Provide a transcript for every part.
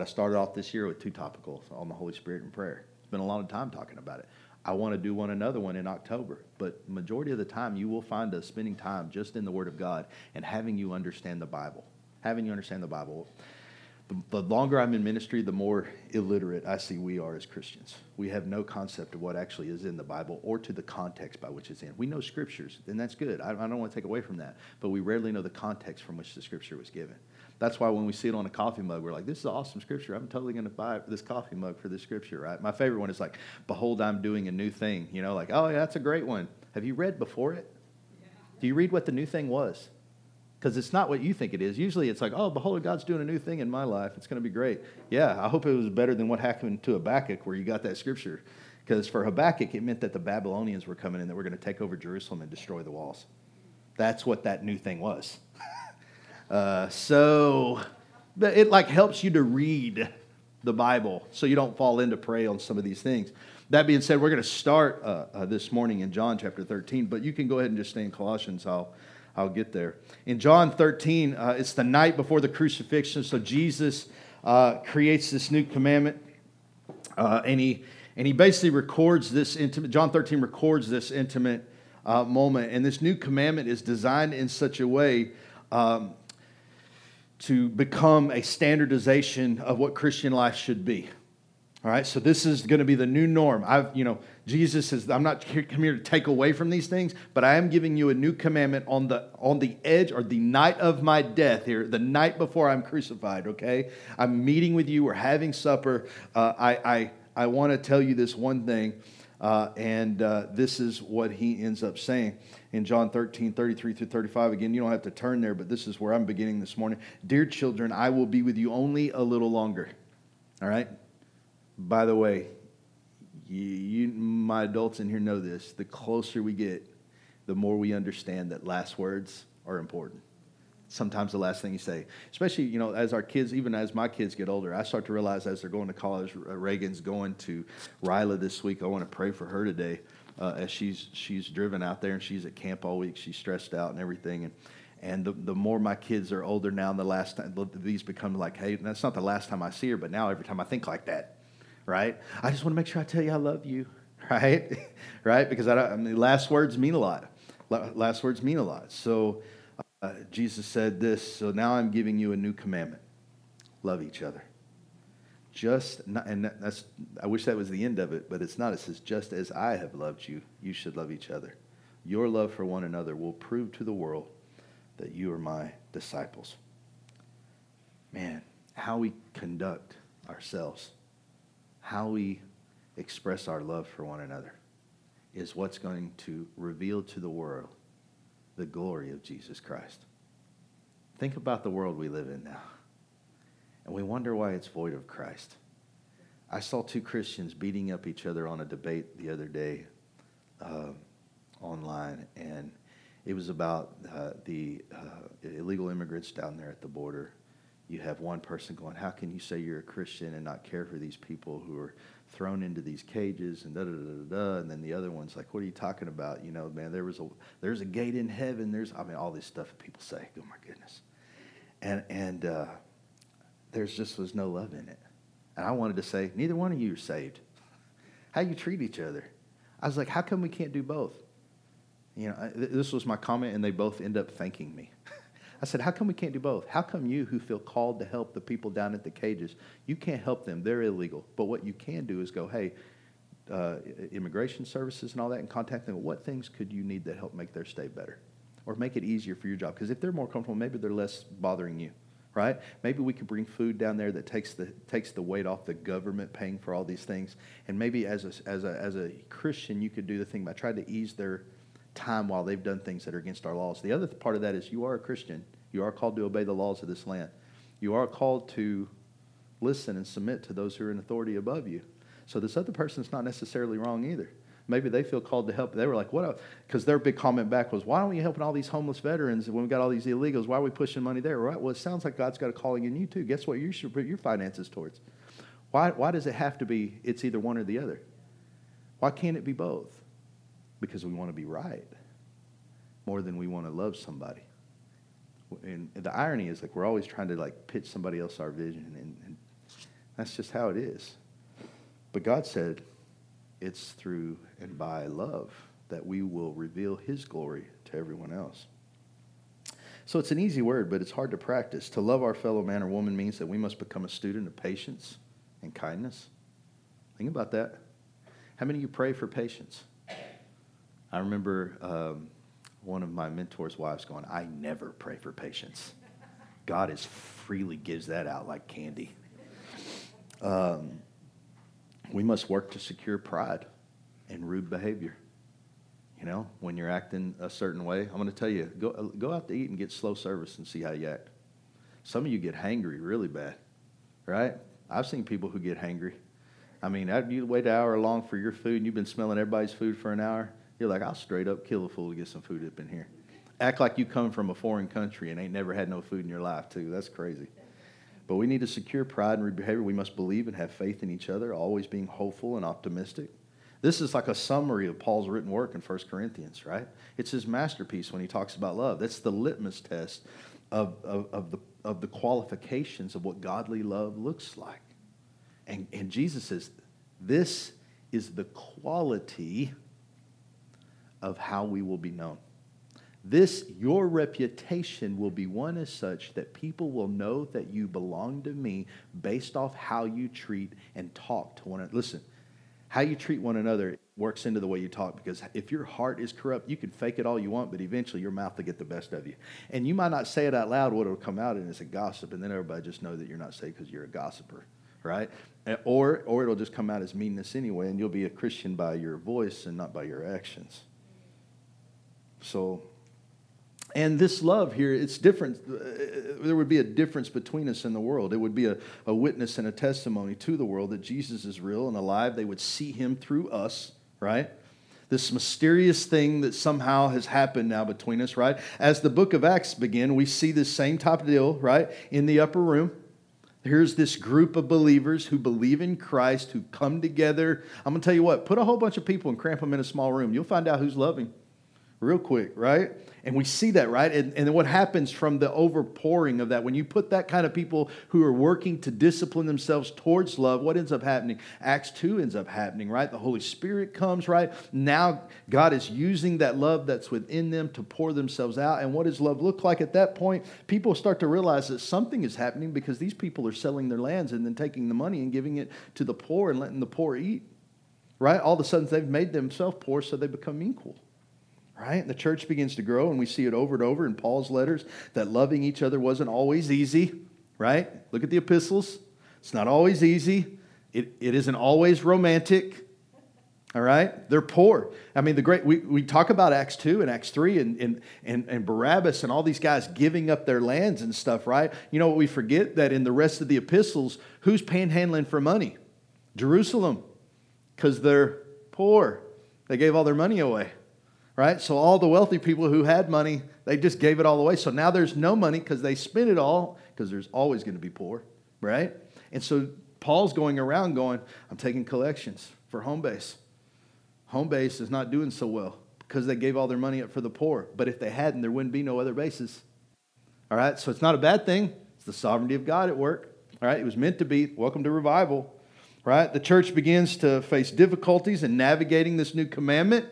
I started off this year with two topicals on the Holy Spirit and prayer. Spent a lot of time talking about it. I want to do one another one in October, but majority of the time you will find us spending time just in the Word of God and having you understand the Bible. Having you understand the Bible. The, the longer I'm in ministry, the more illiterate I see we are as Christians. We have no concept of what actually is in the Bible or to the context by which it's in. We know scriptures, and that's good. I, I don't want to take away from that, but we rarely know the context from which the scripture was given. That's why when we see it on a coffee mug, we're like, this is awesome scripture. I'm totally going to buy this coffee mug for this scripture, right? My favorite one is like, behold, I'm doing a new thing. You know, like, oh, yeah, that's a great one. Have you read before it? Yeah. Do you read what the new thing was? Because it's not what you think it is. Usually it's like, oh, behold, God's doing a new thing in my life. It's going to be great. Yeah, I hope it was better than what happened to Habakkuk where you got that scripture. Because for Habakkuk, it meant that the Babylonians were coming in, that we're going to take over Jerusalem and destroy the walls. That's what that new thing was. Uh, so it like helps you to read the Bible so you don't fall into prey on some of these things. That being said, we're going to start uh, uh, this morning in John chapter 13, but you can go ahead and just stay in Colossians. I'll, I'll get there. In John 13, uh, it's the night before the crucifixion, so Jesus uh, creates this new commandment, uh, and, he, and he basically records this intimate, John 13 records this intimate uh, moment, and this new commandment is designed in such a way um, to become a standardization of what Christian life should be. All right, so this is going to be the new norm. I've, you know, Jesus says, I'm not here, come here to take away from these things, but I am giving you a new commandment on the on the edge or the night of my death here, the night before I'm crucified. Okay, I'm meeting with you. We're having supper. Uh, I I I want to tell you this one thing, uh, and uh, this is what he ends up saying in John 13, 33 through 35. Again, you don't have to turn there, but this is where I'm beginning this morning. Dear children, I will be with you only a little longer. All right? By the way, you, you, my adults in here know this. The closer we get, the more we understand that last words are important. Sometimes the last thing you say, especially you know, as our kids, even as my kids get older, I start to realize as they're going to college. Reagan's going to Ryla this week. I want to pray for her today uh, as she's she's driven out there and she's at camp all week. She's stressed out and everything. And and the, the more my kids are older now, and the last time these become like, hey, that's not the last time I see her, but now every time I think like that, right? I just want to make sure I tell you I love you, right? right? Because I, don't, I mean, last words mean a lot. Last words mean a lot. So uh, Jesus said this. So now I'm giving you a new commandment: love each other just not, and that's I wish that was the end of it, but it's not. It says, "Just as I have loved you, you should love each other. Your love for one another will prove to the world that you are my disciples." Man, how we conduct ourselves, how we express our love for one another, is what's going to reveal to the world the glory of Jesus Christ. Think about the world we live in now and we wonder why it's void of Christ. I saw two Christians beating up each other on a debate the other day uh, online, and it was about uh, the uh, illegal immigrants down there at the border. You have one person going, How can you say you're a Christian and not care for these people who are thrown into these cages and da da da da da? And then the other one's like, What are you talking about? You know, man, there was a there's a gate in heaven. There's I mean all this stuff that people say. Oh my goodness. And and uh, there's just was no love in it. And I wanted to say, neither one of you are saved. How you treat each other. I was like, how come we can't do both? You know, this was my comment, and they both end up thanking me. I said, how come we can't do both? How come you, who feel called to help the people down at the cages, you can't help them? They're illegal. But what you can do is go, hey, uh, immigration services and all that, and contact them. What things could you need to help make their stay better, or make it easier for your job? Because if they're more comfortable, maybe they're less bothering you right? Maybe we could bring food down there that takes the, takes the weight off the government paying for all these things. And maybe as a, as, a, as a Christian, you could do the thing by trying to ease their time while they've done things that are against our laws. The other part of that is you are a Christian. You are called to obey the laws of this land. You are called to listen and submit to those who are in authority above you. So this other person's not necessarily wrong either maybe they feel called to help. They were like, what? Because their big comment back was, why aren't we helping all these homeless veterans when we got all these illegals? Why are we pushing money there? Right? Well, it sounds like God's got a calling in you too. Guess what? You should put your finances towards. Why, why does it have to be it's either one or the other? Why can't it be both? Because we want to be right more than we want to love somebody. And the irony is like we're always trying to like pitch somebody else our vision and, and That's just how it is. But God said, it's through and by love that we will reveal his glory to everyone else. So it's an easy word, but it's hard to practice. To love our fellow man or woman means that we must become a student of patience and kindness. Think about that. How many of you pray for patience? I remember um, one of my mentor's wives going, I never pray for patience. God is freely gives that out like candy. Um, we must work to secure pride and rude behavior. You know, when you're acting a certain way, I'm going to tell you go, go out to eat and get slow service and see how you act. Some of you get hangry really bad, right? I've seen people who get hangry. I mean, after you wait an hour long for your food and you've been smelling everybody's food for an hour, you're like, I'll straight up kill a fool to get some food up in here. Act like you come from a foreign country and ain't never had no food in your life, too. That's crazy. But we need to secure pride and behavior. We must believe and have faith in each other, always being hopeful and optimistic. This is like a summary of Paul's written work in 1 Corinthians, right? It's his masterpiece when he talks about love. That's the litmus test of, of, of, the, of the qualifications of what godly love looks like. And, and Jesus says, this is the quality of how we will be known. This, your reputation will be one as such that people will know that you belong to me based off how you treat and talk to one another. Listen, how you treat one another works into the way you talk because if your heart is corrupt, you can fake it all you want, but eventually your mouth will get the best of you. And you might not say it out loud, what will come out in is a gossip, and then everybody just know that you're not saved because you're a gossiper, right? Eh, or, or it'll just come out as meanness anyway, and you'll be a Christian by your voice and not by your actions. So and this love here, it's different. Uh, there would be a difference between us and the world. It would be a, a witness and a testimony to the world that Jesus is real and alive. They would see him through us, right? This mysterious thing that somehow has happened now between us, right? As the book of Acts begin, we see this same type of deal, right? In the upper room. Here's this group of believers who believe in Christ, who come together. I'm going to tell you what, put a whole bunch of people and cramp them in a small room. You'll find out who's loving real quick, right? And we see that, right? And, and what happens from the overpouring of that, when you put that kind of people who are working to discipline themselves towards love, what ends up happening? Acts 2 ends up happening, right? The Holy Spirit comes, right? Now God is using that love that's within them to pour themselves out. And what does love look like at that point? People start to realize that something is happening because these people are selling their lands and then taking the money and giving it to the poor and letting the poor eat, right? All of a sudden they've made themselves poor so they become equal right? The church begins to grow, and we see it over and over in Paul's letters that loving each other wasn't always easy, right? Look at the epistles. It's not always easy, it, it isn't always romantic. All right? They're poor. I mean, the great, we, we talk about Acts 2 and Acts 3 and, and, and, and Barnabas and all these guys giving up their lands and stuff, right? You know what we forget? That in the rest of the epistles, who's panhandling for money? Jerusalem, because they're poor. They gave all their money away right? So all the wealthy people who had money, they just gave it all away. So now there's no money because they spent it all because there's always going to be poor, right? And so Paul's going around going, I'm taking collections for home base. Home base is not doing so well because they gave all their money up for the poor. But if they hadn't, there wouldn't be no other bases. All right, so it's not a bad thing. It's the sovereignty of God at work. All right, it was meant to be. Welcome to revival. Right? The church begins to face difficulties in navigating this new commandment.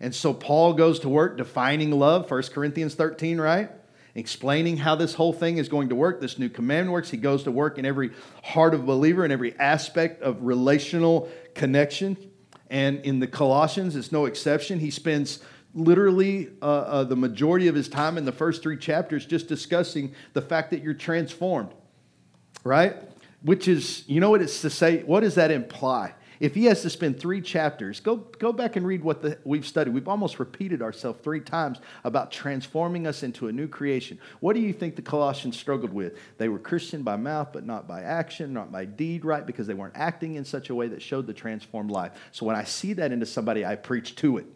And so Paul goes to work defining love, 1 Corinthians 13, right? Explaining how this whole thing is going to work, this new command works. He goes to work in every heart of believer, in every aspect of relational connection. And in the Colossians, it's no exception. He spends literally uh, uh, the majority of his time in the first three chapters just discussing the fact that you're transformed, right? Which is, you know what it's to say? What does that imply? If he has to spend three chapters, go, go back and read what the, we've studied. We've almost repeated ourselves three times about transforming us into a new creation. What do you think the Colossians struggled with? They were Christian by mouth, but not by action, not by deed, right? Because they weren't acting in such a way that showed the transformed life. So when I see that into somebody, I preach to it,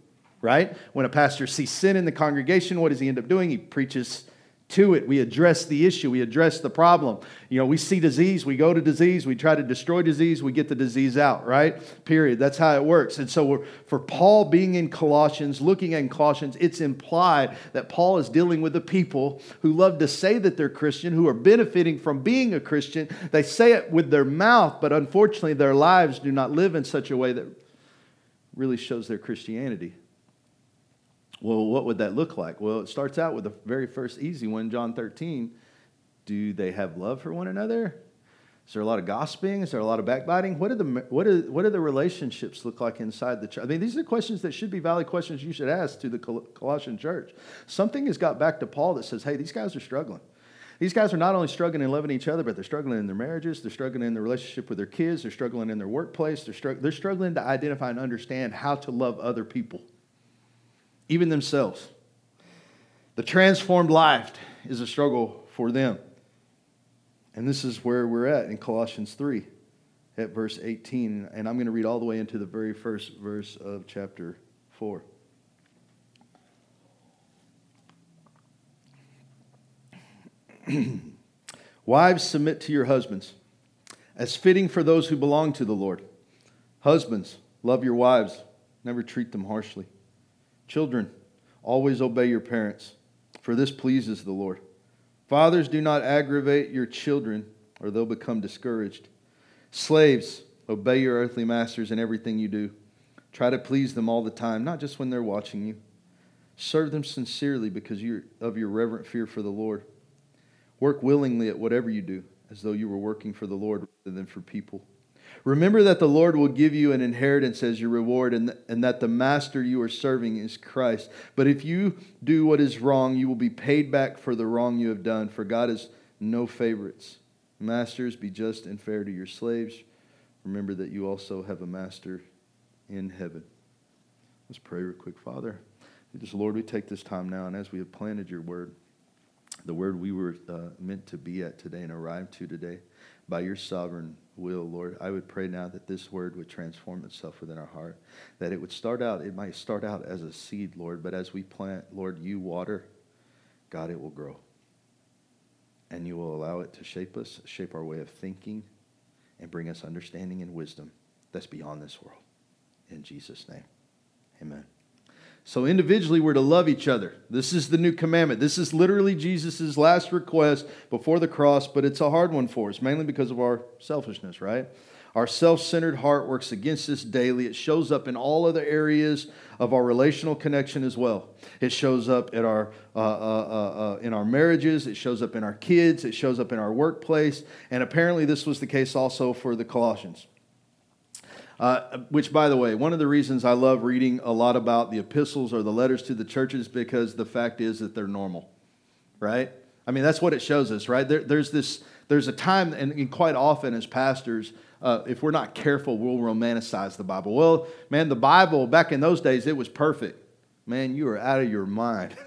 right? When a pastor sees sin in the congregation, what does he end up doing? He preaches to it. We address the issue, we address the problem. You know, we see disease, we go to disease, we try to destroy disease, we get the disease out, right? Period. That's how it works. And so, for Paul being in Colossians, looking at Colossians, it's implied that Paul is dealing with the people who love to say that they're Christian, who are benefiting from being a Christian. They say it with their mouth, but unfortunately, their lives do not live in such a way that really shows their Christianity. Well, what would that look like? Well, it starts out with the very first easy one, John 13. Do they have love for one another? Is there a lot of gossiping? Is there a lot of backbiting? What do the what are, what do the relationships look like inside the church? I mean, these are questions that should be valid questions you should ask to the Colossian church. Something has got back to Paul that says, "Hey, these guys are struggling. These guys are not only struggling in loving each other, but they're struggling in their marriages. They're struggling in their relationship with their kids. They're struggling in their workplace. They're, str- they're struggling to identify and understand how to love other people." Even themselves. The transformed life is a struggle for them. And this is where we're at in Colossians 3 at verse 18. And I'm going to read all the way into the very first verse of chapter 4. Wives, submit to your husbands, as fitting for those who belong to the Lord. Husbands, love your wives, never treat them harshly. Children, always obey your parents, for this pleases the Lord. Fathers, do not aggravate your children, or they'll become discouraged. Slaves, obey your earthly masters in everything you do. Try to please them all the time, not just when they're watching you. Serve them sincerely because of your reverent fear for the Lord. Work willingly at whatever you do, as though you were working for the Lord rather than for people Remember that the Lord will give you an inheritance as your reward, and, and that the master you are serving is Christ. But if you do what is wrong, you will be paid back for the wrong you have done, for God has no favorites. Masters, be just and fair to your slaves. Remember that you also have a master in heaven. Let's pray real quick, Father. Just, Lord, we take this time now, and as we have planted your word, the word we were uh, meant to be at today and arrive to today, by your sovereign will, Lord, I would pray now that this word would transform itself within our heart. That it would start out, it might start out as a seed, Lord, but as we plant, Lord, you water, God, it will grow. And you will allow it to shape us, shape our way of thinking, and bring us understanding and wisdom that's beyond this world. In Jesus' name, amen. So, individually, we're to love each other. This is the new commandment. This is literally Jesus' last request before the cross, but it's a hard one for us, mainly because of our selfishness, right? Our self centered heart works against us daily. It shows up in all other areas of our relational connection as well. It shows up at our, uh, uh, uh, uh in our marriages, it shows up in our kids, it shows up in our workplace, and apparently this was the case also for the Colossians. Uh, which, by the way, one of the reasons I love reading a lot about the epistles or the letters to the churches because the fact is that they're normal, right? I mean, that's what it shows us, right? There, there's this, there's a time, and, and quite often as pastors, uh, if we're not careful, we'll romanticize the Bible. Well, man, the Bible back in those days, it was perfect. Man, you are out of your mind.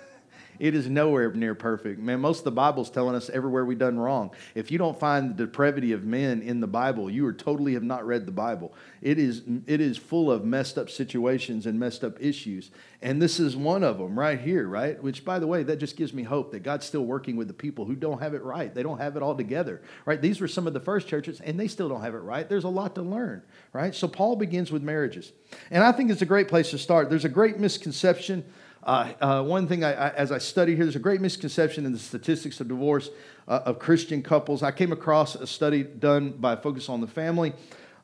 It is nowhere near perfect. Man, most of the Bible's telling us everywhere we've done wrong. If you don't find the depravity of men in the Bible, you are totally have not read the Bible. It is, it is full of messed up situations and messed up issues. And this is one of them right here, right? Which, by the way, that just gives me hope that God's still working with the people who don't have it right. They don't have it all together, right? These were some of the first churches, and they still don't have it right. There's a lot to learn, right? So Paul begins with marriages. And I think it's a great place to start. There's a great misconception uh, uh, one thing, I, I, as I study here, there's a great misconception in the statistics of divorce uh, of Christian couples. I came across a study done by Focus on the Family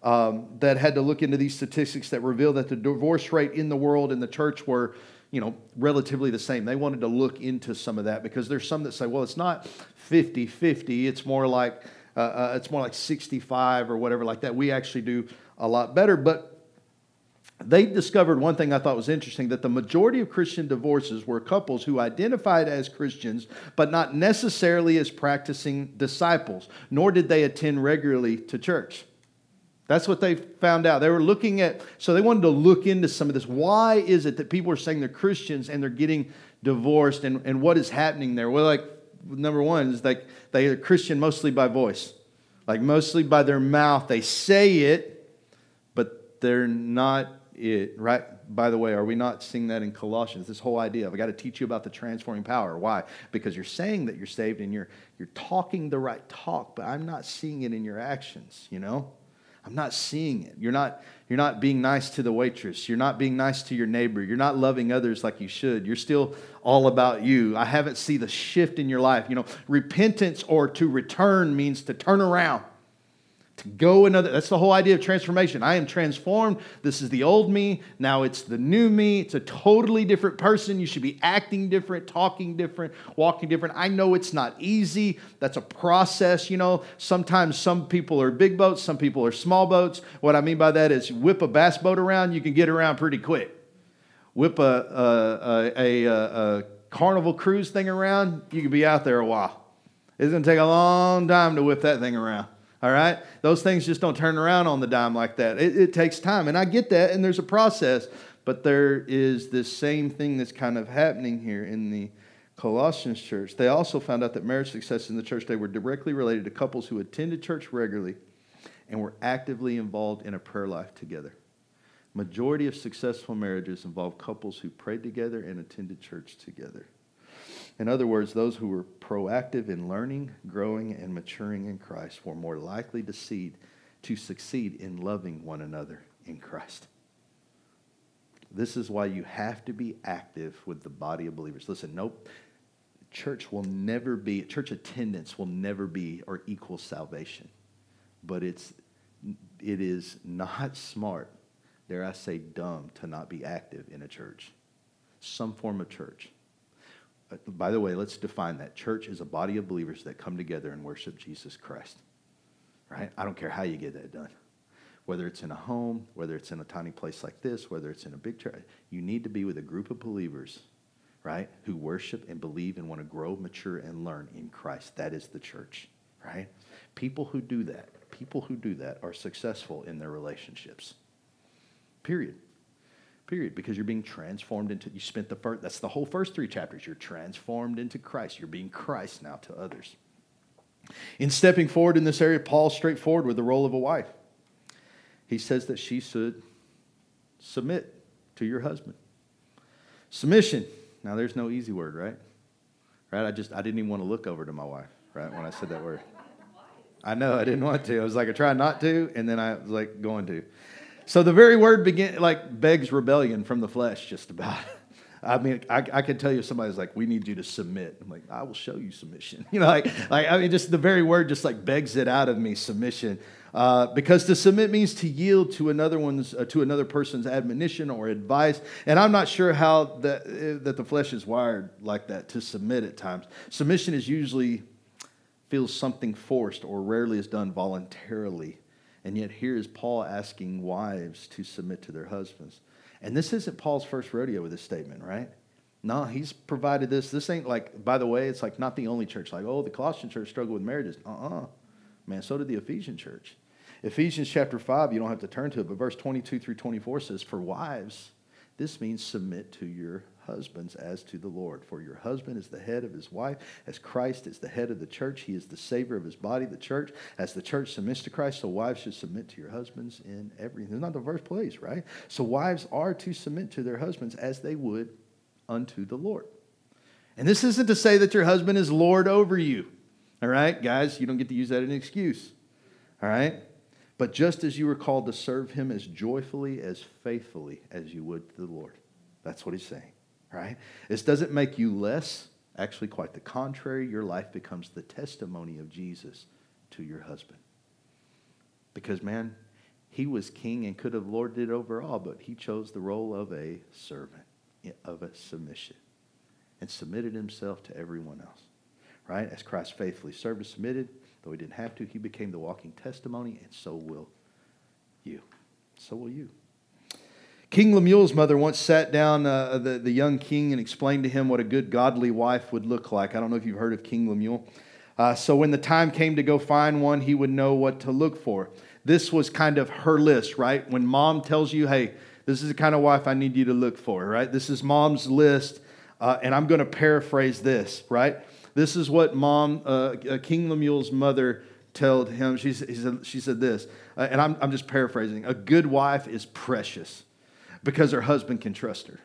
um, that had to look into these statistics that reveal that the divorce rate in the world and the church were you know, relatively the same. They wanted to look into some of that because there's some that say, well, it's not 50 50, it's more like uh, uh, it's more like 65 or whatever like that. We actually do a lot better. But they discovered one thing I thought was interesting that the majority of Christian divorces were couples who identified as Christians, but not necessarily as practicing disciples, nor did they attend regularly to church. That's what they found out. They were looking at, so they wanted to look into some of this. Why is it that people are saying they're Christians and they're getting divorced, and, and what is happening there? Well, like, number one is like they are Christian mostly by voice, like mostly by their mouth. They say it, but they're not it, right? By the way, are we not seeing that in Colossians? This whole idea of I got to teach you about the transforming power. Why? Because you're saying that you're saved and you're you're talking the right talk, but I'm not seeing it in your actions, you know? I'm not seeing it. You're not, you're not being nice to the waitress. You're not being nice to your neighbor. You're not loving others like you should. You're still all about you. I haven't seen the shift in your life. You know, repentance or to return means to turn around to go another that's the whole idea of transformation. I am transformed. This is the old me. Now it's the new me. It's a totally different person. You should be acting different talking different walking different. I know it's not easy. That's a process you know. Sometimes some people are big boats some people are small boats. What i mean by that is whip a bass boat around you can get around pretty quick. Whip a, a, a, a, a carnival cruise thing around you can be out there a while. It's going to take a long time to whip that thing around all right? Those things just don't turn around on the dime like that. It, it, takes time. And I get that, and there's a process. But there is this same thing that's kind of happening here in the Colossians church. They also found out that marriage success in the church, they were directly related to couples who attended church regularly and were actively involved in a prayer life together. Majority of successful marriages involve couples who prayed together and attended church together. In other words, those who were proactive in learning, growing, and maturing in Christ were more likely to succeed, to succeed in loving one another in Christ. This is why you have to be active with the body of believers. Listen, nope. Church will never be, church attendance will never be or equal salvation. But it's, it is not smart, dare I say dumb, to not be active in a church, some form of church. By the way, let's define that. Church is a body of believers that come together and worship Jesus Christ. Right? I don't care how you get that done. Whether it's in a home, whether it's in a tiny place like this, whether it's in a big church, you need to be with a group of believers, right, who worship and believe and want to grow, mature, and learn in Christ. That is the church, right? People who do that, people who do that are successful in their relationships. Period period because you're being transformed into you spent the first that's the whole first three chapters. You're transformed into christ. You're being christ now to others. In stepping forward in this area paul's straightforward with the role of a wife. He says that she should submit to your husband. Submission. Now there's no easy word right? Right? I just i didn't even want to look over to my wife right when i said that word. I know i didn't want to. I was like i tried not to and then i was like going to so the very word begin like begs rebellion from the flesh, just about. I mean, I, I could tell you somebody's like, "We need you to submit." I'm like, "I will show you submission." You know, like, like I mean, just the very word just like begs it out of me, submission, uh, because to submit means to yield to another one's uh, to another person's admonition or advice. And I'm not sure how that uh, that the flesh is wired like that to submit at times. Submission is usually feels something forced or rarely is done voluntarily. And yet, here is Paul asking wives to submit to their husbands. And this isn't Paul's first rodeo with this statement, right? No, he's provided this. This ain't like, by the way, it's like not the only church. Like, oh, the Colossian church struggled with marriages. Uh uh-uh. uh Man, so did the Ephesian church. Ephesians chapter 5, you don't have to turn to it, but verse 22 through 24 says, For wives, this means submit to your husbands as to the Lord. For your husband is the head of his wife, as Christ is the head of the church. He is the Savior of his body, the church. As the church submits to Christ, so wives should submit to your husbands in everything. It's not the first place, right? So wives are to submit to their husbands as they would unto the Lord. And this isn't to say that your husband is Lord over you. All right, guys, you don't get to use that as an excuse. All right? But just as you were called to serve him as joyfully, as faithfully as you would to the Lord. That's what he's saying right? This doesn't make you less. Actually, quite the contrary. Your life becomes the testimony of Jesus to your husband. Because, man, he was king and could have lorded it over all, but he chose the role of a servant, of a submission, and submitted himself to everyone else. Right? As Christ faithfully served and submitted, though he didn't have to, he became the walking testimony, and so will you. So will you. King Lemuel's mother once sat down uh, the, the young king and explained to him what a good godly wife would look like. I don't know if you've heard of King Lemuel. Uh, so when the time came to go find one, he would know what to look for. This was kind of her list, right? When mom tells you, hey, this is the kind of wife I need you to look for, right? This is mom's list, uh, and I'm going to paraphrase this, right? This is what mom, uh, uh, King Lemuel's mother, told him. She, said, she said this, uh, and I'm, I'm just paraphrasing. A good wife is precious. Because her husband can trust her.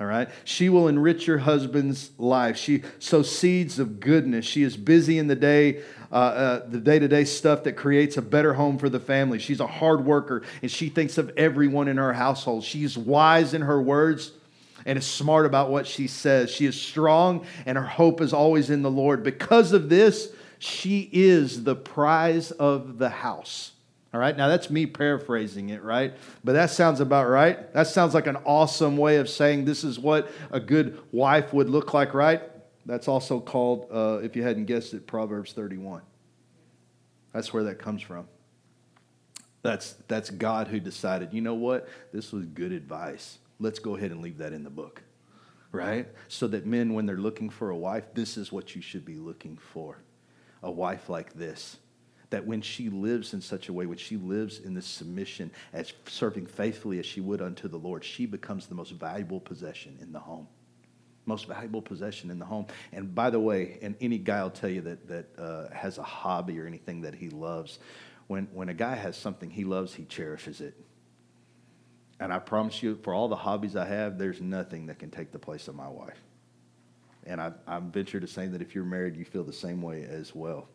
All right. She will enrich your husband's life. She sows seeds of goodness. She is busy in the day, uh, uh, the day to day stuff that creates a better home for the family. She's a hard worker and she thinks of everyone in her household. She's wise in her words and is smart about what she says. She is strong and her hope is always in the Lord. Because of this, she is the prize of the house. All right, now that's me paraphrasing it, right? But that sounds about right. That sounds like an awesome way of saying this is what a good wife would look like, right? That's also called, uh, if you hadn't guessed it, Proverbs 31. That's where that comes from. That's, that's God who decided, you know what? This was good advice. Let's go ahead and leave that in the book, right? So that men, when they're looking for a wife, this is what you should be looking for a wife like this that when she lives in such a way, when she lives in this submission, as serving faithfully as she would unto the Lord, she becomes the most valuable possession in the home. Most valuable possession in the home. And by the way, and any guy will tell you that, that uh, has a hobby or anything that he loves, when, when a guy has something he loves, he cherishes it. And I promise you, for all the hobbies I have, there's nothing that can take the place of my wife. And I, I venture to say that if you're married, you feel the same way as well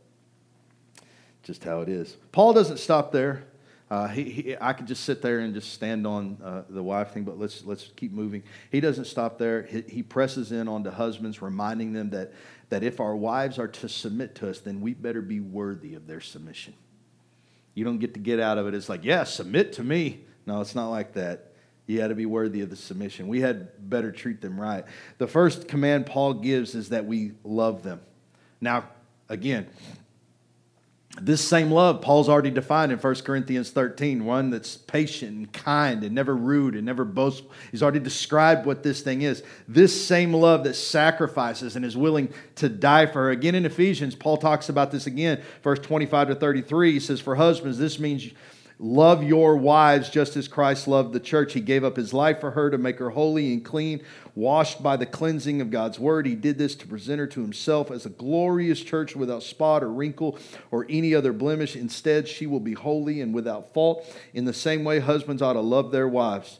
just how it is. Paul doesn't stop there. Uh, he, he, I could just sit there and just stand on uh, the wife thing, but let's, let's keep moving. He doesn't stop there. He, he presses in on the husbands, reminding them that, that if our wives are to submit to us, then we better be worthy of their submission. You don't get to get out of it. It's like, yeah, submit to me. No, it's not like that. You got to be worthy of the submission. We had better treat them right. The first command Paul gives is that we love them. Now, again, this same love, Paul's already defined in 1 Corinthians 13, one that's patient and kind and never rude and never boastful. He's already described what this thing is. This same love that sacrifices and is willing to die for her. Again, in Ephesians, Paul talks about this again, verse 25 to 33. He says, For husbands, this means Love your wives just as Christ loved the church. He gave up his life for her to make her holy and clean, washed by the cleansing of God's word. He did this to present her to himself as a glorious church without spot or wrinkle or any other blemish. Instead, she will be holy and without fault. In the same way, husbands ought to love their wives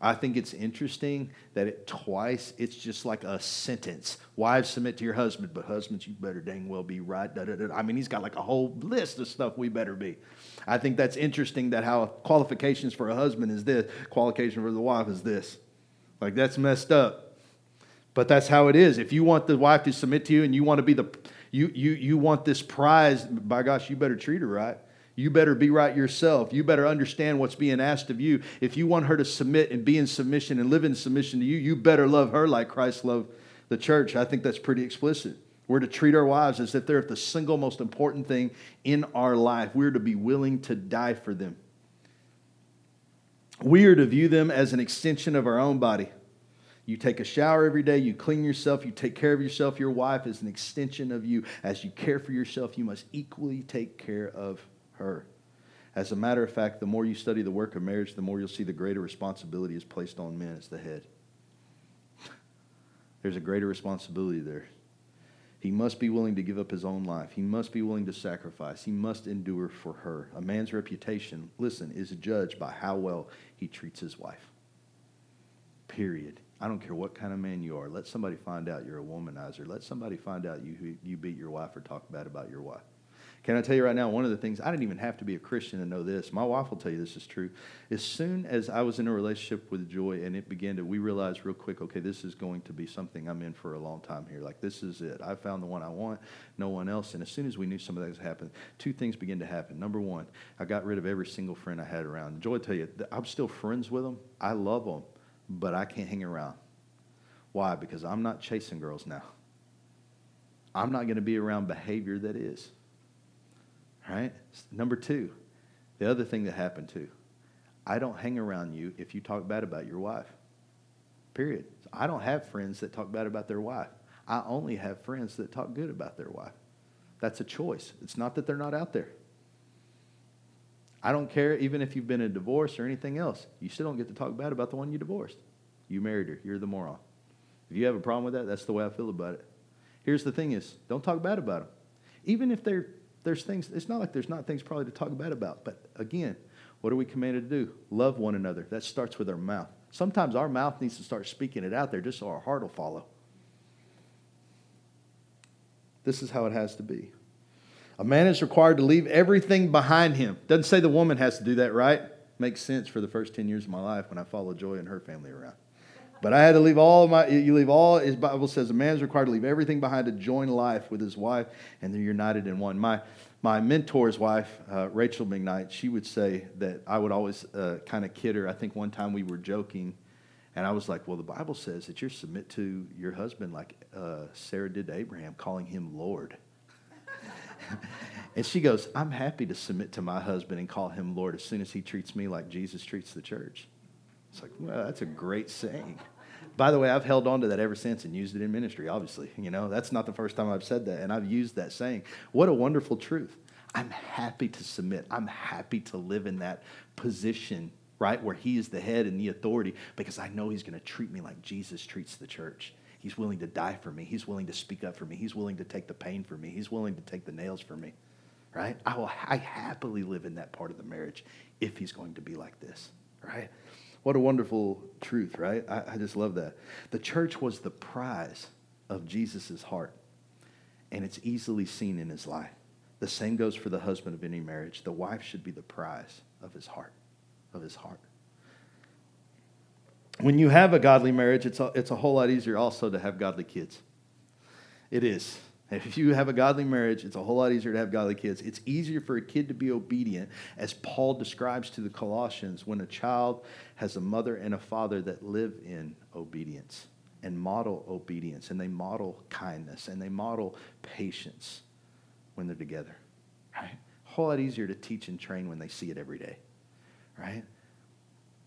I think it's interesting that it twice it's just like a sentence. Wives submit to your husband, but husbands, you better dang well be right. Da, da, da. I mean, he's got like a whole list of stuff we better be. I think that's interesting that how qualifications for a husband is this, qualification for the wife is this. Like that's messed up. But that's how it is. If you want the wife to submit to you and you want to be the you you you want this prize, by gosh, you better treat her right. You better be right yourself. You better understand what's being asked of you. If you want her to submit and be in submission and live in submission to you, you better love her like Christ loved the church. I think that's pretty explicit. We're to treat our wives as if they're the single most important thing in our life. We're to be willing to die for them. We are to view them as an extension of our own body. You take a shower every day, you clean yourself, you take care of yourself. Your wife is an extension of you. As you care for yourself, you must equally take care of her. As a matter of fact, the more you study the work of marriage, the more you'll see the greater responsibility is placed on men as the head. There's a greater responsibility there. He must be willing to give up his own life. He must be willing to sacrifice. He must endure for her. A man's reputation, listen, is judged by how well he treats his wife. Period. I don't care what kind of man you are. Let somebody find out you're a womanizer. Let somebody find out you, you beat your wife or talk bad about your wife. Can I tell you right now, one of the things, I didn't even have to be a Christian to know this. My wife will tell you this is true. As soon as I was in a relationship with Joy and it began to, we realized real quick, okay, this is going to be something I'm in for a long time here. Like, this is it. I found the one I want, no one else. And as soon as we knew some of that was happening, two things began to happen. Number one, I got rid of every single friend I had around. Joy will tell you, I'm still friends with them. I love them, but I can't hang around. Why? Because I'm not chasing girls now. I'm not going to be around behavior that is. Right? Number two, the other thing that happened too, I don't hang around you if you talk bad about your wife. period. I don't have friends that talk bad about their wife. I only have friends that talk good about their wife. That's a choice. It's not that they're not out there. I don't care, even if you've been in a divorce or anything else, you still don't get to talk bad about the one you divorced. You married her. You're the moron. If you have a problem with that, that's the way I feel about it. Here's the thing is, don't talk bad about them. Even if there's things, it's not like there's not things probably to talk bad about. But again, what are we commanded to do? Love one another. That starts with our mouth. Sometimes our mouth needs to start speaking it out there just so our heart will follow. This is how it has to be. A man is required to leave everything behind him. Doesn't say the woman has to do that, right? Makes sense for the first 10 years of my life when I followed Joy and her family around. But I had to leave all my, you leave all, his Bible says a man is required to leave everything behind to join life with his wife, and they're united in one. My, my mentor's wife, uh, Rachel McKnight, she would say that I would always uh, kind of kid her. I think one time we were joking, and I was like, well, the Bible says that you're submit to your husband like uh, Sarah did to Abraham, calling him Lord. and she goes, I'm happy to submit to my husband and call him Lord as soon as he treats me like Jesus treats the church. It's like, well, that's a great saying. By the way, I've held on to that ever since and used it in ministry, obviously. You know, that's not the first time I've said that, and I've used that saying. What a wonderful truth. I'm happy to submit. I'm happy to live in that position, right, where he is the head and the authority because I know he's going to treat me like Jesus treats the church. He's willing to die for me. He's willing to speak up for me. He's willing to take the pain for me. He's willing to take the nails for me, right? I, will, I happily live in that part of the marriage if he's going to be like this, right? What a wonderful truth, right? I, I just love that. The church was the prize of Jesus' heart, and it's easily seen in his life. The same goes for the husband of any marriage. The wife should be the prize of his heart, of his heart when you have a godly marriage, it's a, it's a whole lot easier also to have godly kids. It is. If you have a godly marriage, it's a whole lot easier to have godly kids. It's easier for a kid to be obedient, as Paul describes to the Colossians, when a child has a mother and a father that live in obedience and model obedience, and they model kindness and they model patience when they're together. Right? A whole lot easier to teach and train when they see it every day. Right?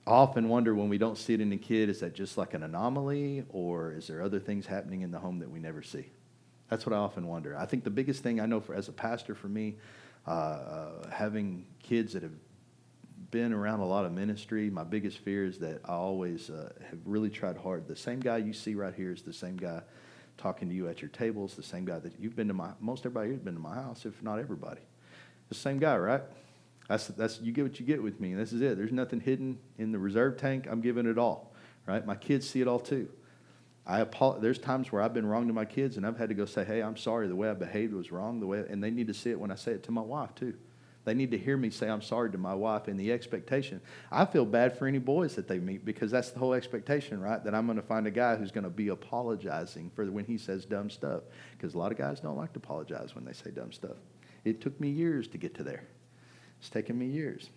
I often wonder when we don't see it in a kid, is that just like an anomaly, or is there other things happening in the home that we never see? That's what I often wonder. I think the biggest thing I know for as a pastor for me, uh, uh, having kids that have been around a lot of ministry, my biggest fear is that I always uh, have really tried hard. The same guy you see right here is the same guy talking to you at your tables, the same guy that you've been to my, most everybody here has been to my house, if not everybody. The same guy, right? That's, that's, you get what you get with me. This is it. There's nothing hidden in the reserve tank. I'm giving it all, right? My kids see it all too. I there's times where I've been wrong to my kids and I've had to go say, hey, I'm sorry. The way I behaved was wrong. The way, and they need to see it when I say it to my wife too. They need to hear me say I'm sorry to my wife and the expectation. I feel bad for any boys that they meet because that's the whole expectation, right? That I'm going to find a guy who's going to be apologizing for when he says dumb stuff. Because a lot of guys don't like to apologize when they say dumb stuff. It took me years to get to there. It's taken me years.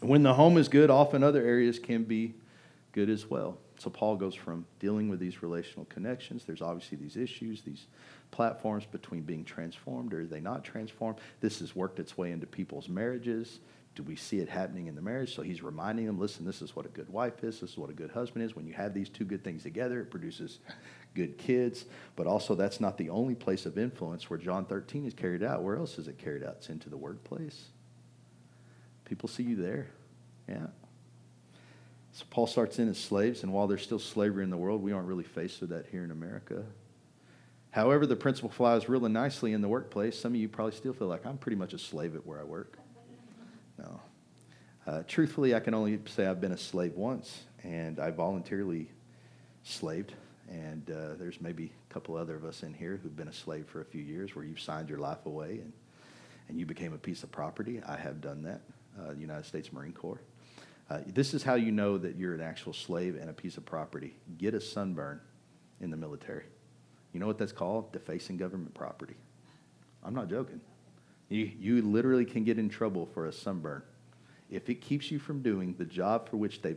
When the home is good, often other areas can be good as well. So Paul goes from dealing with these relational connections. There's obviously these issues, these platforms between being transformed or are they not transformed. This has worked its way into people's marriages. Do we see it happening in the marriage? So he's reminding them, listen, this is what a good wife is. This is what a good husband is. When you have these two good things together, it produces good kids. But also, that's not the only place of influence where John 13 is carried out. Where else is it carried out? It's into the workplace People see you there. Yeah. So Paul starts in as slaves, and while there's still slavery in the world, we aren't really faced with that here in America. However, the principle flies really nicely in the workplace. Some of you probably still feel like I'm pretty much a slave at where I work. No. Uh, truthfully, I can only say I've been a slave once, and I voluntarily slaved. And uh, there's maybe a couple other of us in here who've been a slave for a few years where you've signed your life away and, and you became a piece of property. I have done that uh, United States Marine Corps. Uh, this is how you know that you're an actual slave and a piece of property. Get a sunburn in the military. You know what that's called? Defacing government property. I'm not joking. You, you literally can get in trouble for a sunburn. If it keeps you from doing the job for which they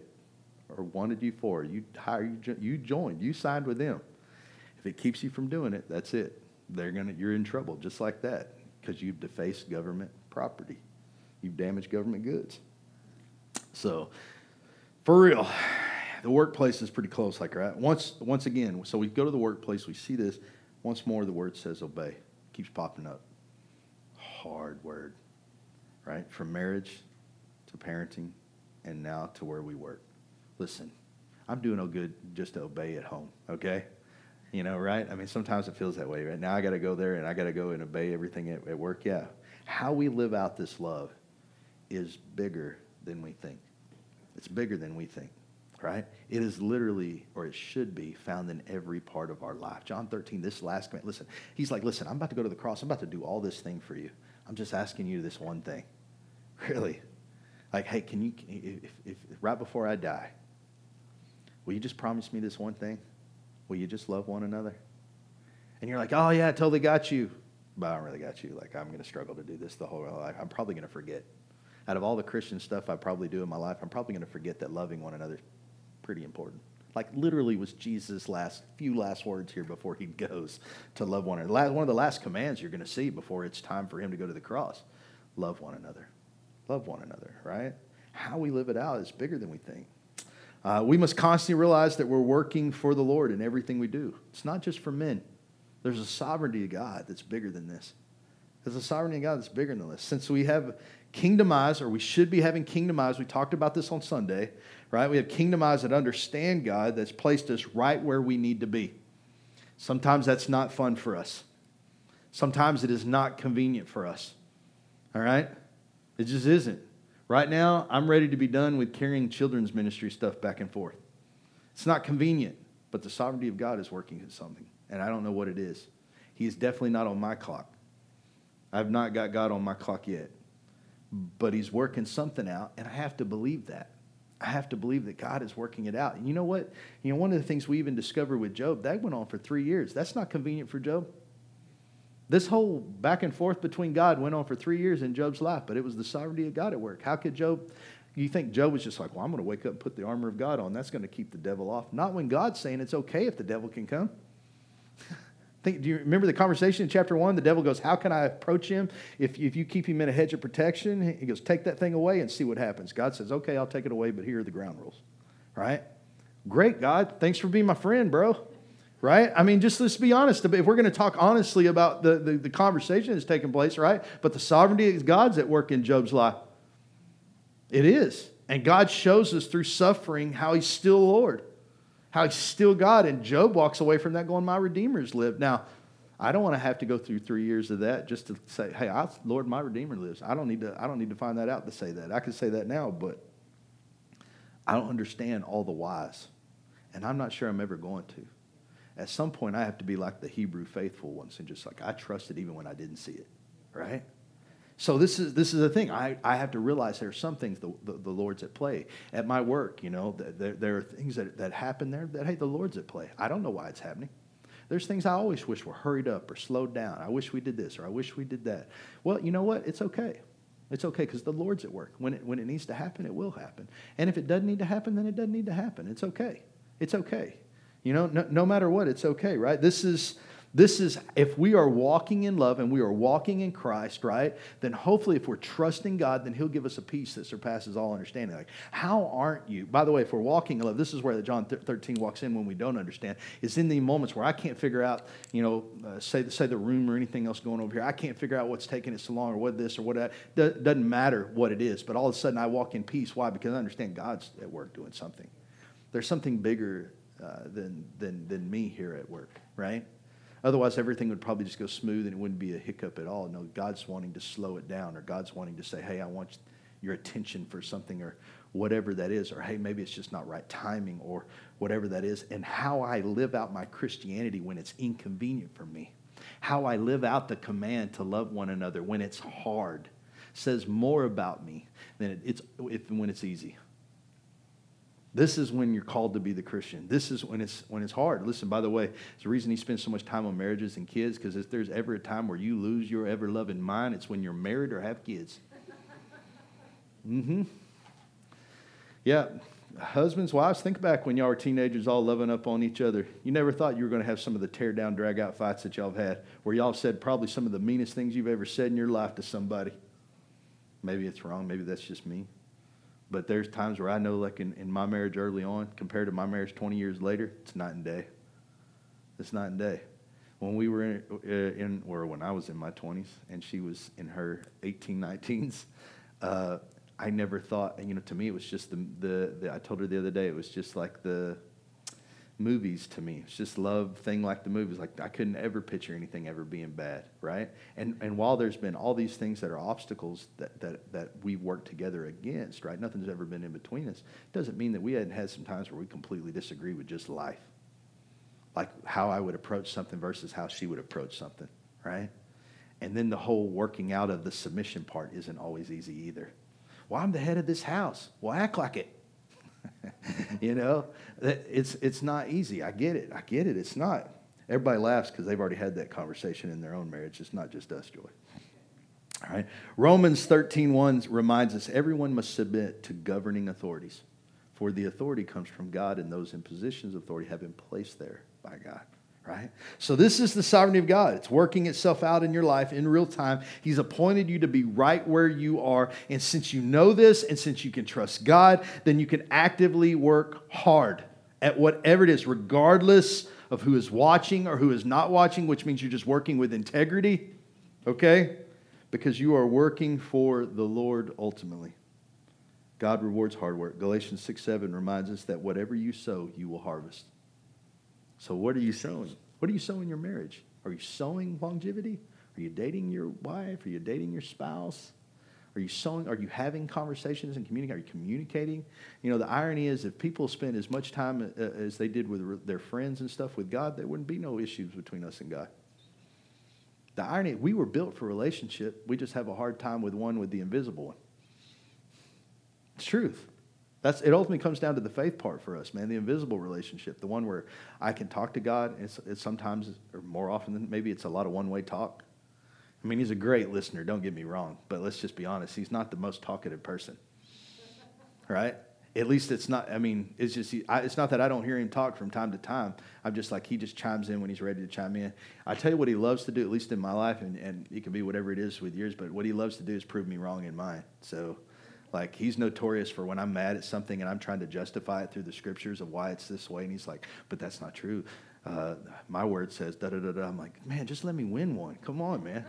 or wanted you for, you hire you, you joined, you signed with them. If it keeps you from doing it, that's it. They're gonna you're in trouble just like that because you've defaced government property you've damaged government goods. So, for real, the workplace is pretty close, like right. Once, once again, so we go to the workplace, we see this. Once more, the word says obey. Keeps popping up. Hard word, right? From marriage to parenting, and now to where we work. Listen, I'm doing no good just to obey at home, okay? You know, right? I mean, sometimes it feels that way, right? Now I got to go there and I got to go and obey everything at, at work. Yeah. How we live out this love is bigger than we think. It's bigger than we think, right? It is literally, or it should be, found in every part of our life. John 13, this last command, listen, he's like, listen, I'm about to go to the cross. I'm about to do all this thing for you. I'm just asking you this one thing. Really? Like, hey, can you, if, if, right before I die, will you just promise me this one thing? Will you just love one another? And you're like, oh, yeah, I totally got you. But I don't really got you. Like, I'm going to struggle to do this the whole life. I'm probably going to forget out of all the Christian stuff I probably do in my life, I'm probably going to forget that loving one another is pretty important. Like literally was Jesus' last few last words here before he goes to love one another. One of the last commands you're going to see before it's time for him to go to the cross. Love one another. Love one another, right? How we live it out is bigger than we think. Uh, we must constantly realize that we're working for the Lord in everything we do. It's not just for men. There's a sovereignty of God that's bigger than this. There's a sovereignty of God that's bigger than this. Since we have kingdom eyes, or we should be having kingdom eyes. We talked about this on Sunday, right? We have kingdom eyes that understand God, that's placed us right where we need to be. Sometimes that's not fun for us. Sometimes it is not convenient for us. All right? It just isn't. Right now, I'm ready to be done with carrying children's ministry stuff back and forth. It's not convenient, but the sovereignty of God is working at something, and I don't know what it is. He is definitely not on my clock. I've not got God on my clock yet but he's working something out, and I have to believe that. I have to believe that God is working it out. And you know what? You know, one of the things we even discovered with Job, that went on for three years. That's not convenient for Job. This whole back and forth between God went on for three years in Job's life, but it was the sovereignty of God at work. How could Job, you think Job was just like, well, I'm going to wake up and put the armor of God on. That's going to keep the devil off. Not when God's saying it's okay if the devil can come. Think, do you remember the conversation in chapter one? The devil goes, How can I approach him if, if you keep him in a hedge of protection? He goes, Take that thing away and see what happens. God says, Okay, I'll take it away, but here are the ground rules. Right? Great, God. Thanks for being my friend, bro. Right? I mean, just let's be honest. If we're going to talk honestly about the, the, the conversation that's taking place, right? But the sovereignty of God's at work in Job's life. It is. And God shows us through suffering how he's still Lord how he's still God. And Job walks away from that going, My Redeemer's lived. Now, I don't want to have to go through three years of that just to say, Hey, I, Lord, my Redeemer lives. I don't need to, I don't need to find that out to say that. I can say that now, but I don't understand all the whys. And I'm not sure I'm ever going to. At some point, I have to be like the Hebrew faithful ones and just like, I trusted even when I didn't see it, right? So this is this is the thing. I, I have to realize there are some things the, the, the Lord's at play. At my work, you know, there, there are things that, that happen there that, hey, the Lord's at play. I don't know why it's happening. There's things I always wish were hurried up or slowed down. I wish we did this or I wish we did that. Well, you know what? It's okay. It's okay because the Lord's at work. When it, when it needs to happen, it will happen. And if it doesn't need to happen, then it doesn't need to happen. It's okay. It's okay. You know, no, no matter what, it's okay, right? This is this is, if we are walking in love and we are walking in Christ, right, then hopefully if we're trusting God, then He'll give us a peace that surpasses all understanding. Like, how aren't you? By the way, if we're walking in love, this is where the John 13 walks in when we don't understand. It's in the moments where I can't figure out, you know, uh, say, say the room or anything else going over here. I can't figure out what's taking it so long or what this or what that. Doesn't matter what it is, but all of a sudden I walk in peace. Why? Because I understand God's at work doing something. There's something bigger uh, than, than, than me here at work, right? Otherwise, everything would probably just go smooth and it wouldn't be a hiccup at all. No, God's wanting to slow it down, or God's wanting to say, hey, I want your attention for something, or whatever that is, or hey, maybe it's just not right timing, or whatever that is. And how I live out my Christianity when it's inconvenient for me, how I live out the command to love one another when it's hard, says more about me than it's if, when it's easy. This is when you're called to be the Christian. This is when it's when it's hard. Listen, by the way, it's the reason he spends so much time on marriages and kids, because if there's ever a time where you lose your ever loving mind, it's when you're married or have kids. Mm-hmm. Yeah. Husbands, wives, think back when y'all were teenagers all loving up on each other. You never thought you were going to have some of the tear down, drag out fights that y'all have had, where y'all said probably some of the meanest things you've ever said in your life to somebody. Maybe it's wrong. Maybe that's just me. But there's times where I know, like in, in my marriage early on, compared to my marriage 20 years later, it's night and day. It's night and day. When we were in, uh, in or when I was in my 20s and she was in her 18, 19s, uh, I never thought, you know, to me, it was just the, the, the, I told her the other day, it was just like the movies to me. It's just love thing like the movies. Like I couldn't ever picture anything ever being bad, right? And and while there's been all these things that are obstacles that that, that we've worked together against, right? Nothing's ever been in between us. Doesn't mean that we hadn't had some times where we completely disagree with just life. Like how I would approach something versus how she would approach something, right? And then the whole working out of the submission part isn't always easy either. Well, I'm the head of this house. Well, act like it. you know, it's, it's not easy. I get it. I get it. It's not. Everybody laughs because they've already had that conversation in their own marriage. It's not just us, Joy. All right. Romans 13 1 reminds us everyone must submit to governing authorities, for the authority comes from God, and those in positions of authority have been placed there by God right? So, this is the sovereignty of God. It's working itself out in your life in real time. He's appointed you to be right where you are. And since you know this and since you can trust God, then you can actively work hard at whatever it is, regardless of who is watching or who is not watching, which means you're just working with integrity, okay? Because you are working for the Lord ultimately. God rewards hard work. Galatians 6 7 reminds us that whatever you sow, you will harvest. So, what are you sowing? What are you sowing in your marriage? Are you sowing longevity? Are you dating your wife? Are you dating your spouse? Are you sowing? Are you having conversations and communicating? Are you communicating? You know, the irony is if people spend as much time uh, as they did with their friends and stuff with God, there wouldn't be no issues between us and God. The irony, we were built for relationship. We just have a hard time with one with the invisible one. It's truth. That's, it ultimately comes down to the faith part for us, man, the invisible relationship, the one where I can talk to God. It's, it's sometimes, or more often than maybe, it's a lot of one way talk. I mean, he's a great listener, don't get me wrong, but let's just be honest. He's not the most talkative person, right? At least it's not, I mean, it's just, I, it's not that I don't hear him talk from time to time. I'm just like, he just chimes in when he's ready to chime in. I tell you what he loves to do, at least in my life, and, and it can be whatever it is with yours, but what he loves to do is prove me wrong in mine. So, like he's notorious for when I'm mad at something and I'm trying to justify it through the scriptures of why it's this way, and he's like, "But that's not true. Uh, my word says da da da da." I'm like, "Man, just let me win one. Come on, man."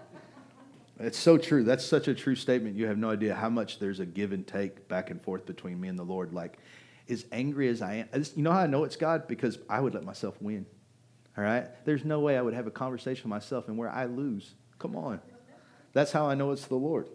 It's so true. That's such a true statement. You have no idea how much there's a give and take back and forth between me and the Lord. Like, as angry as I am, you know how I know it's God? Because I would let myself win. All right? There's no way I would have a conversation with myself and where I lose. Come on. That's how I know it's the Lord.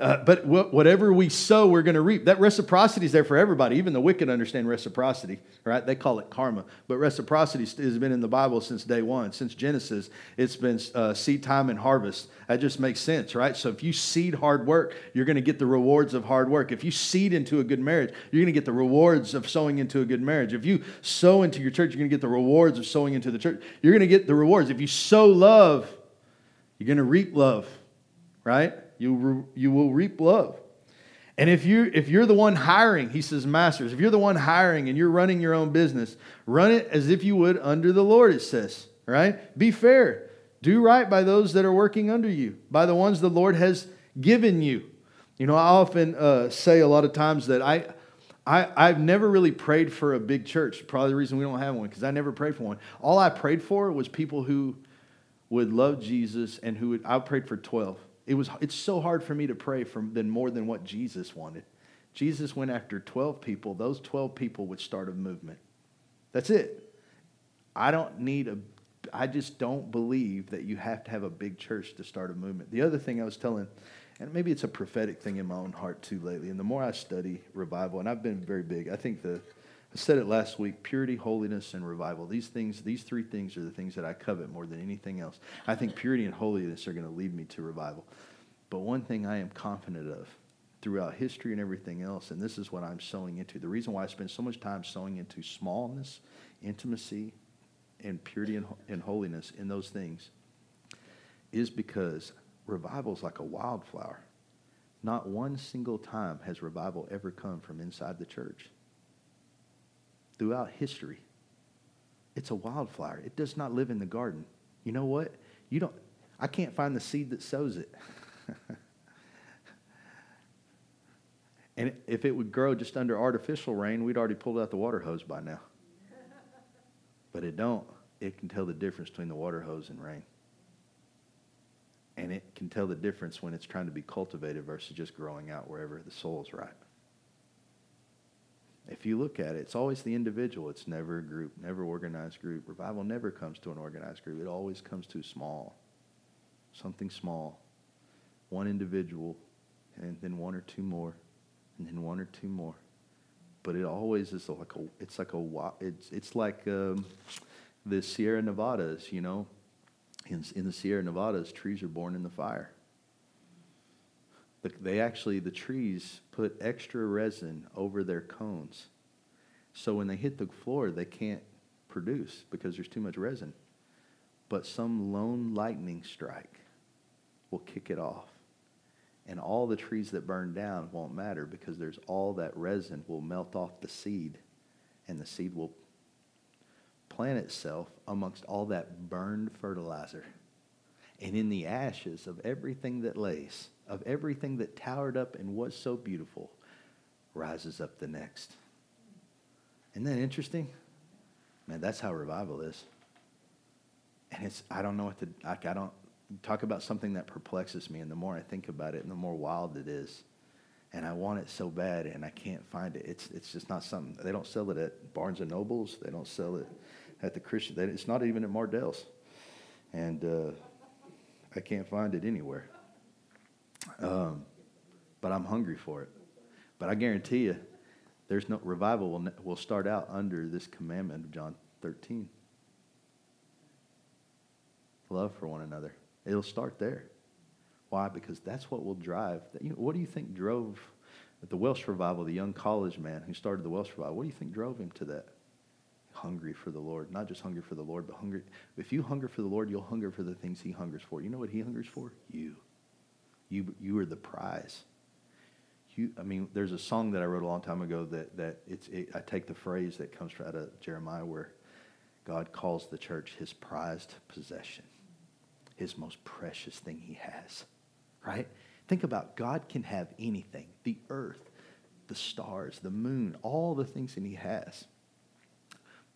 Uh, but wh- whatever we sow, we're going to reap. That reciprocity is there for everybody. Even the wicked understand reciprocity, right? They call it karma. But reciprocity has been in the Bible since day one. Since Genesis, it's been uh, seed time and harvest. That just makes sense, right? So if you seed hard work, you're going to get the rewards of hard work. If you seed into a good marriage, you're going to get the rewards of sowing into a good marriage. If you sow into your church, you're going to get the rewards of sowing into the church. You're going to get the rewards. If you sow love, you're going to reap love, right? You, re, you will reap love. And if you if you're the one hiring, he says, masters, if you're the one hiring and you're running your own business, run it as if you would under the Lord, it says. Right? Be fair. Do right by those that are working under you, by the ones the Lord has given you. You know, I often uh, say a lot of times that I, I, I've never really prayed for a big church. Probably the reason we don't have one, because I never prayed for one. All I prayed for was people who would love Jesus and who would, I prayed for 12 it was, it's so hard for me to pray for than more than what Jesus wanted. Jesus went after 12 people. Those 12 people would start a movement. That's it. I don't need a, I just don't believe that you have to have a big church to start a movement. The other thing I was telling, and maybe it's a prophetic thing in my own heart too lately, and the more I study revival, and I've been very big, I think the, I said it last week purity, holiness, and revival. These things, these three things are the things that I covet more than anything else. I think purity and holiness are going to lead me to revival. But one thing I am confident of throughout history and everything else, and this is what I'm sowing into. The reason why I spend so much time sowing into smallness, intimacy, and purity and, and holiness in those things is because revival is like a wildflower. Not one single time has revival ever come from inside the church throughout history. It's a wildflower. It does not live in the garden. You know what? You don't I can't find the seed that sows it. And if it would grow just under artificial rain, we'd already pulled out the water hose by now. But it don't. It can tell the difference between the water hose and rain. And it can tell the difference when it's trying to be cultivated versus just growing out wherever the soil's right. If you look at it, it's always the individual. It's never a group, never organized group. Revival never comes to an organized group. It always comes to small, something small, one individual, and then one or two more, and then one or two more. But it always is like a. It's like a. It's it's like um, the Sierra Nevadas. You know, in in the Sierra Nevadas, trees are born in the fire. They actually, the trees put extra resin over their cones. So when they hit the floor, they can't produce because there's too much resin. But some lone lightning strike will kick it off. And all the trees that burn down won't matter because there's all that resin will melt off the seed, and the seed will plant itself amongst all that burned fertilizer. And in the ashes of everything that lays, of everything that towered up and was so beautiful, rises up the next. Isn't that interesting? Man, that's how revival is. And it's, I don't know what to, like, I don't, talk about something that perplexes me, and the more I think about it, and the more wild it is. And I want it so bad, and I can't find it. It's, it's just not something, they don't sell it at Barnes and Nobles, they don't sell it at the Christian, they, it's not even at Mardel's. And uh, I can't find it anywhere. Um, but I'm hungry for it. But I guarantee you, there's no revival will, will start out under this commandment of John 13. Love for one another. It'll start there. Why? Because that's what will drive. You know, what do you think drove the Welsh revival, the young college man who started the Welsh revival? What do you think drove him to that? Hungry for the Lord. Not just hungry for the Lord, but hungry. If you hunger for the Lord, you'll hunger for the things he hungers for. You know what he hungers for? You. You, you are the prize. You, I mean, there's a song that I wrote a long time ago that, that it's, it, I take the phrase that comes out of Jeremiah where God calls the church his prized possession, his most precious thing he has, right? Think about God can have anything the earth, the stars, the moon, all the things that he has.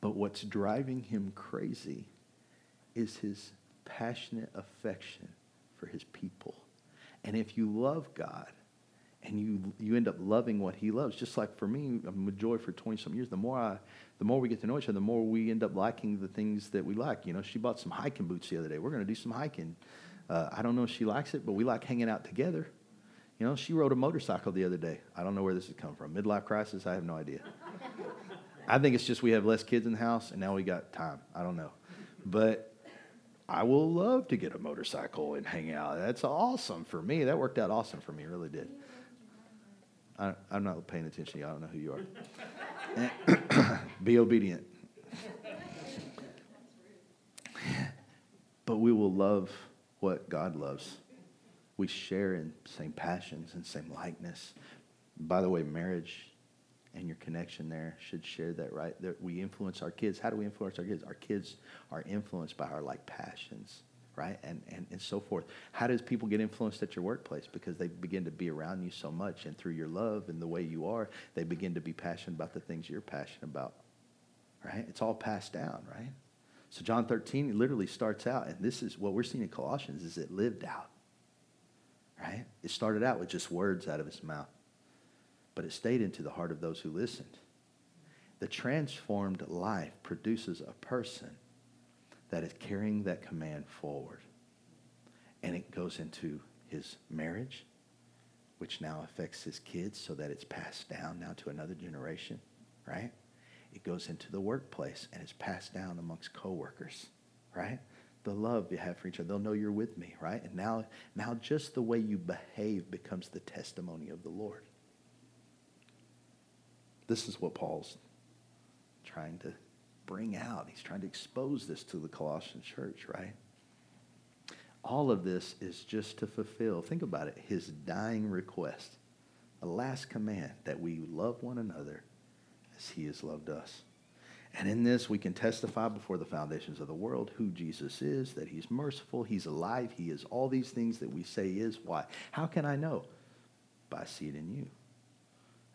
But what's driving him crazy is his passionate affection for his people. And if you love God and you, you end up loving what he loves, just like for me, I'm with Joy for 20 some years, the more, I, the more we get to know each other, the more we end up liking the things that we like. You know, she bought some hiking boots the other day. We're going to do some hiking. Uh, I don't know if she likes it, but we like hanging out together. You know, she rode a motorcycle the other day. I don't know where this has come from. Midlife crisis? I have no idea. I think it's just we have less kids in the house and now we got time. I don't know. But I will love to get a motorcycle and hang out. That's awesome for me. That worked out awesome for me, really did. I, am not paying attention. To you. I don't know who you are. Be obedient. but we will love what God loves. We share in same passions and same likeness. By the way, marriage and your connection there should share that right? That we influence our kids. How do we influence our kids? Our kids are influenced by our like passions right? And, and and so forth. How does people get influenced at your workplace? Because they begin to be around you so much and through your love and the way you are they begin to be passionate about the things you're passionate about right? It's all passed down right? So john 13 literally starts out and this is what we're seeing in colossians is it lived out right? It started out with just words out of his mouth but it stayed into the heart of those who listened. The transformed life produces a person that is carrying that command forward. And it goes into his marriage, which now affects his kids so that it's passed down now to another generation, right? It goes into the workplace and it's passed down amongst coworkers, right? The love you have for each other. They'll know you're with me, right? And now, now just the way you behave becomes the testimony of the Lord. This is what Paul's trying to bring out. He's trying to expose this to the Colossian church, right? All of this is just to fulfill, think about it, his dying request, a last command that we love one another as he has loved us. And in this, we can testify before the foundations of the world who Jesus is, that he's merciful, he's alive, he is all these things that we say is. Why? How can I know? By seeing in you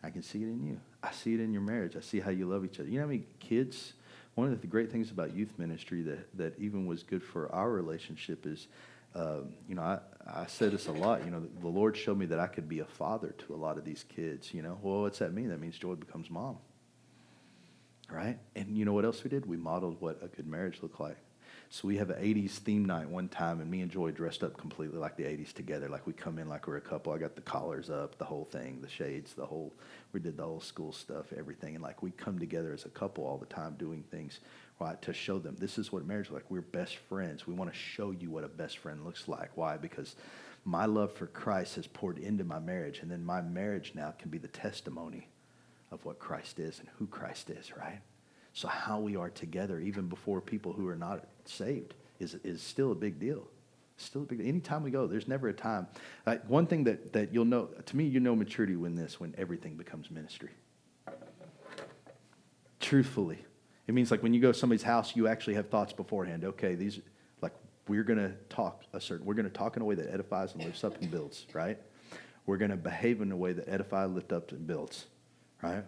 I can see it in you. I see it in your marriage. I see how you love each other. You know how many kids? One of the great things about youth ministry that, that even was good for our relationship is, um, you know, I, I said this a lot. You know, the Lord showed me that I could be a father to a lot of these kids. You know, well, what's that mean? That means Joy becomes mom. Right? And you know what else we did? We modeled what a good marriage looked like. So we have an 80s theme night one time, and me and Joy dressed up completely like the 80s together. Like we come in like we're a couple. I got the collars up, the whole thing, the shades, the whole, we did the whole school stuff, everything. And like we come together as a couple all the time doing things, right, to show them this is what marriage is like. We're best friends. We want to show you what a best friend looks like. Why? Because my love for Christ has poured into my marriage, and then my marriage now can be the testimony of what Christ is and who Christ is, right? So how we are together, even before people who are not saved, is, is still a big deal. Still a big deal. Anytime we go, there's never a time. Uh, one thing that, that you'll know, to me, you know maturity when this, when everything becomes ministry. Truthfully. It means like when you go to somebody's house, you actually have thoughts beforehand. Okay, these, like, we're going to talk a certain, we're going to talk in a way that edifies and lifts up and builds, right? We're going to behave in a way that edifies, lifts up, and builds, right?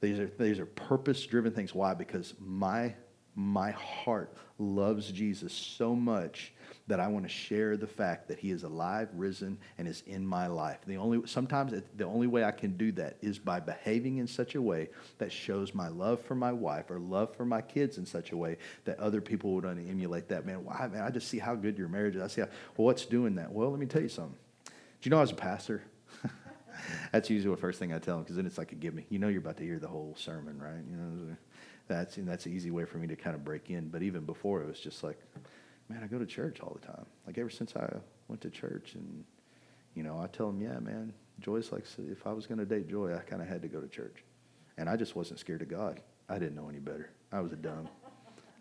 These are, these are purpose driven things. Why? Because my, my heart loves Jesus so much that I want to share the fact that he is alive, risen, and is in my life. The only, sometimes the only way I can do that is by behaving in such a way that shows my love for my wife or love for my kids in such a way that other people would emulate that. Man, why, man, I just see how good your marriage is. I see how, well, what's doing that? Well, let me tell you something. Do you know I was a pastor? that's usually the first thing I tell them because then it's like a give me. You know, you're about to hear the whole sermon, right? You know, that's and that's an easy way for me to kind of break in. But even before, it was just like, man, I go to church all the time. Like ever since I went to church, and you know, I tell them, yeah, man, Joy's like, if I was going to date Joy, I kind of had to go to church, and I just wasn't scared of God. I didn't know any better. I was a dumb.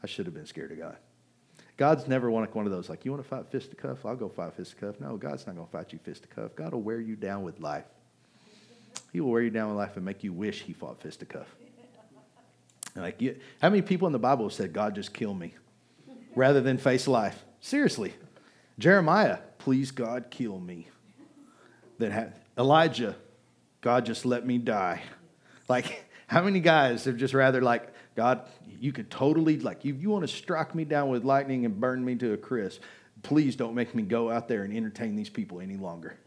I should have been scared of God. God's never one of those like, you want to fight fist to cuff? I'll go fight fist to cuff. No, God's not going to fight you fist to cuff. God will wear you down with life. He will wear you down with life and make you wish he fought fisticuff. Like, you, how many people in the Bible have said, God, just kill me, rather than face life? Seriously. Jeremiah, please, God, kill me. Then ha- Elijah, God, just let me die. Like, how many guys have just rather, like, God, you could totally, like, if you want to strike me down with lightning and burn me to a crisp, please don't make me go out there and entertain these people any longer.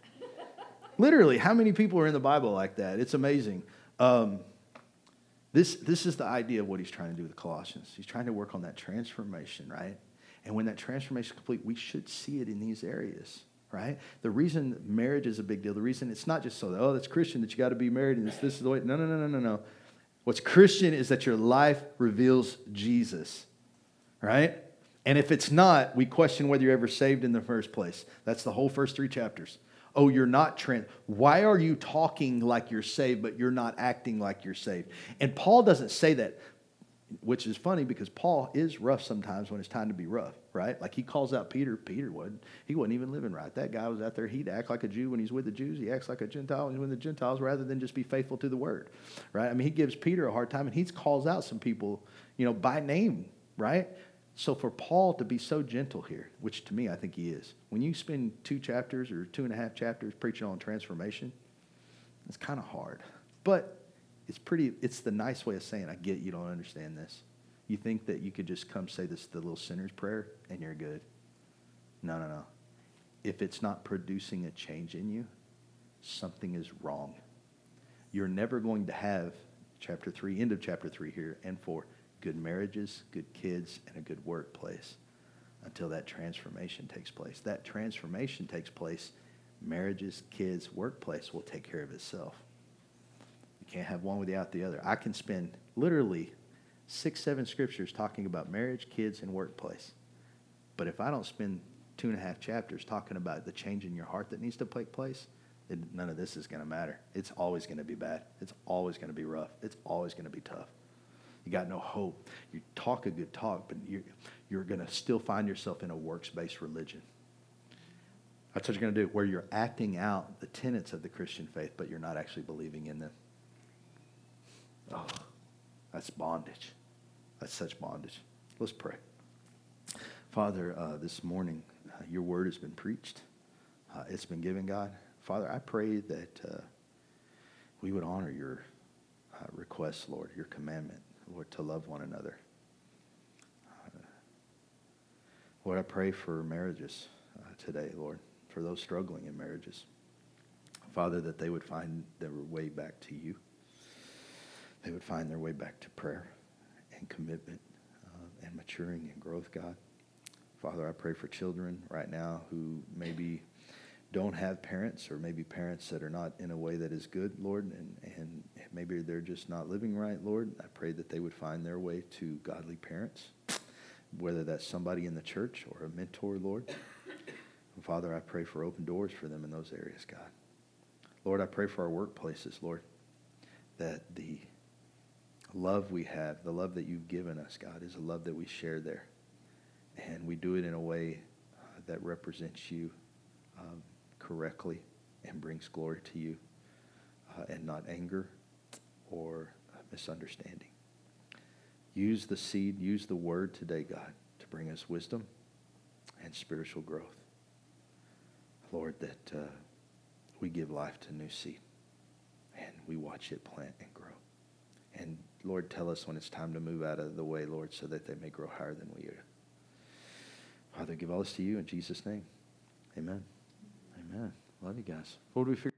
Literally, how many people are in the Bible like that? It's amazing. Um, this, this is the idea of what he's trying to do with the Colossians. He's trying to work on that transformation, right? And when that transformation is complete, we should see it in these areas, right? The reason marriage is a big deal, the reason it's not just so that, oh, that's Christian that you got to be married and this, this is the way. No, no, no, no, no, no. What's Christian is that your life reveals Jesus, right? And if it's not, we question whether you're ever saved in the first place. That's the whole first three chapters. Oh, you're not Trent. Why are you talking like you're saved, but you're not acting like you're saved? And Paul doesn't say that, which is funny because Paul is rough sometimes when it's time to be rough, right? Like he calls out Peter. Peter wasn't. He wasn't even living right. That guy was out there. He'd act like a Jew when he's with the Jews. He acts like a Gentile when he's with the Gentiles, rather than just be faithful to the word, right? I mean, he gives Peter a hard time, and he calls out some people, you know, by name, right? So for Paul to be so gentle here, which to me I think he is, when you spend two chapters or two and a half chapters preaching on transformation, it's kind of hard. But it's pretty, it's the nice way of saying, I get you don't understand this. You think that you could just come say this, the little sinner's prayer, and you're good. No, no, no. If it's not producing a change in you, something is wrong. You're never going to have, chapter 3, end of chapter 3 here and 4, good marriages, good kids, and a good workplace until that transformation takes place. That transformation takes place, marriages, kids, workplace will take care of itself. You can't have one without the other. I can spend literally six, seven scriptures talking about marriage, kids, and workplace. But if I don't spend two and a half chapters talking about the change in your heart that needs to take place, then none of this is going to matter. It's always going to be bad. It's always going to be rough. It's always going to be tough. You got no hope. You talk a good talk, but you're, you're going to still find yourself in a works based religion. That's what you're going to do, where you're acting out the tenets of the Christian faith, but you're not actually believing in them. Oh, that's bondage. That's such bondage. Let's pray. Father, uh, this morning, uh, your word has been preached. Uh, it's been given, God. Father, I pray that uh, we would honor your uh, request, Lord, your commandment, Lord, to love one another. Uh, Lord, I pray for marriages uh, today, Lord, for those struggling in marriages. Father, that they would find their way back to you. They would find their way back to prayer and commitment uh, and maturing and growth, God. Father, I pray for children right now who maybe don't have parents or maybe parents that are not in a way that is good, Lord, and, and maybe they're just not living right, Lord. I pray that they would find their way to godly parents, whether that's somebody in the church or a mentor, Lord. And Father, I pray for open doors for them in those areas, God. Lord, I pray for our workplaces, Lord, that the love we have, the love that you've given us, God, is a love that we share there. And we do it in a way uh, that represents you um, correctly and brings glory to you uh, and not anger or misunderstanding. Use the seed, use the word today, God, to bring us wisdom and spiritual growth. Lord, that uh, we give life to new seed and we watch it plant and grow. And Lord, tell us when it's time to move out of the way, Lord, so that they may grow higher than we are. Father, give all this to you in Jesus' name. Amen. Amen. Love you guys. What do we figure?